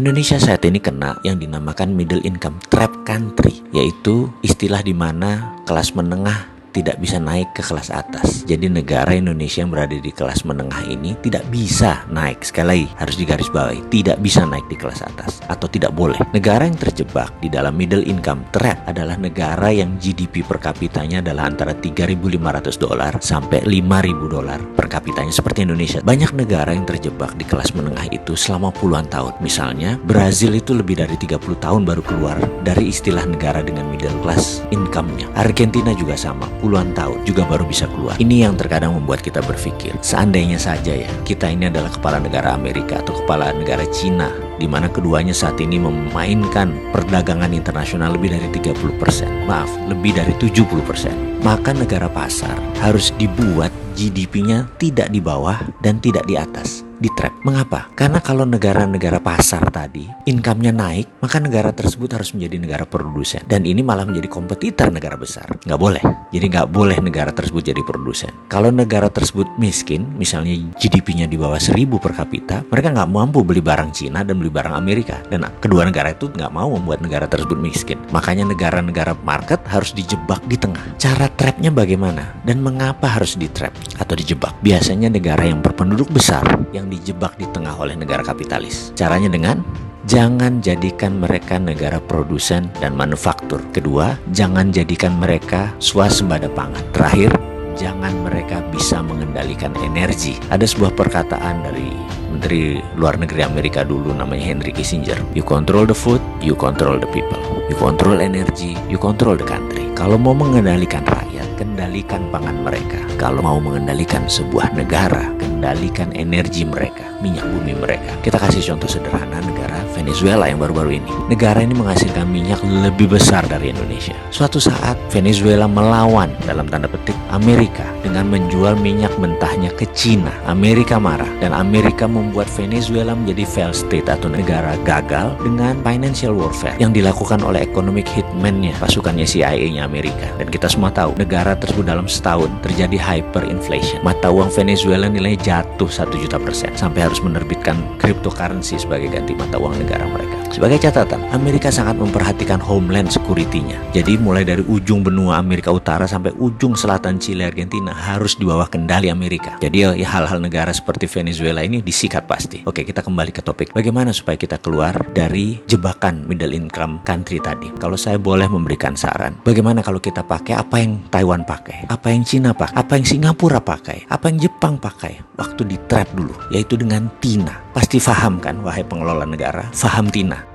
Indonesia saat ini kena yang dinamakan middle income trap country, yaitu istilah di mana kelas menengah tidak bisa naik ke kelas atas. Jadi negara Indonesia yang berada di kelas menengah ini tidak bisa naik. Sekali lagi harus digarisbawahi, tidak bisa naik di kelas atas atau tidak boleh. Negara yang terjebak di dalam middle income trap adalah negara yang GDP per kapitanya adalah antara 3.500 dolar sampai 5.000 dolar per kapitanya seperti Indonesia. Banyak negara yang terjebak di kelas menengah itu selama puluhan tahun. Misalnya Brazil itu lebih dari 30 tahun baru keluar dari istilah negara dengan middle class income-nya. Argentina juga sama puluhan tahun juga baru bisa keluar. Ini yang terkadang membuat kita berpikir, seandainya saja ya, kita ini adalah kepala negara Amerika atau kepala negara Cina, di mana keduanya saat ini memainkan perdagangan internasional lebih dari 30%. Maaf, lebih dari 70%. Maka negara pasar harus dibuat GDP-nya tidak di bawah dan tidak di atas di trap. Mengapa? Karena kalau negara-negara pasar tadi income-nya naik, maka negara tersebut harus menjadi negara produsen. Dan ini malah menjadi kompetitor negara besar. Nggak boleh. Jadi nggak boleh negara tersebut jadi produsen. Kalau negara tersebut miskin, misalnya GDP-nya di bawah 1000 per kapita, mereka nggak mampu beli barang Cina dan beli barang Amerika. Dan kedua negara itu nggak mau membuat negara tersebut miskin. Makanya negara-negara market harus dijebak di tengah. Cara trapnya bagaimana? Dan mengapa harus di trap atau dijebak? Biasanya negara yang berpenduduk besar yang dijebak di tengah oleh negara kapitalis. Caranya dengan Jangan jadikan mereka negara produsen dan manufaktur. Kedua, jangan jadikan mereka swasembada pangan. Terakhir, jangan mereka bisa mengendalikan energi. Ada sebuah perkataan dari Menteri Luar Negeri Amerika dulu namanya Henry Kissinger. You control the food, you control the people. You control energy, you control the country. Kalau mau mengendalikan rakyat, kendalikan pangan mereka. Kalau mau mengendalikan sebuah negara, kendalikan energi mereka, minyak bumi mereka. Kita kasih contoh sederhana negara Venezuela yang baru-baru ini. Negara ini menghasilkan minyak lebih besar dari Indonesia. Suatu saat Venezuela melawan dalam tanda petik Amerika dengan menjual minyak mentahnya ke Cina. Amerika marah dan Amerika membuat Venezuela menjadi failed state atau negara gagal dengan financial warfare yang dilakukan oleh economic hitman-nya, pasukannya CIA-nya Amerika. Dan kita semua tahu negara tersebut dalam setahun terjadi hyperinflation. Mata uang Venezuela nilainya jatuh 1 juta persen sampai harus menerbitkan cryptocurrency sebagai ganti mata uang negara mereka. Sebagai catatan, Amerika sangat memperhatikan homeland security-nya. Jadi mulai dari ujung benua Amerika Utara sampai ujung selatan Chile Argentina harus di bawah kendali Amerika. Jadi ya hal-hal negara seperti Venezuela ini disikat pasti. Oke, kita kembali ke topik. Bagaimana supaya kita keluar dari jebakan middle income country tadi? Kalau saya boleh memberikan saran, bagaimana kalau kita pakai apa yang Taiwan pakai, apa yang Cina pakai, apa yang Singapura pakai, apa yang Jepang pakai? Waktu di trap dulu, yaitu dengan Tina. Pasti faham kan, wahai pengelola negara, faham Tina.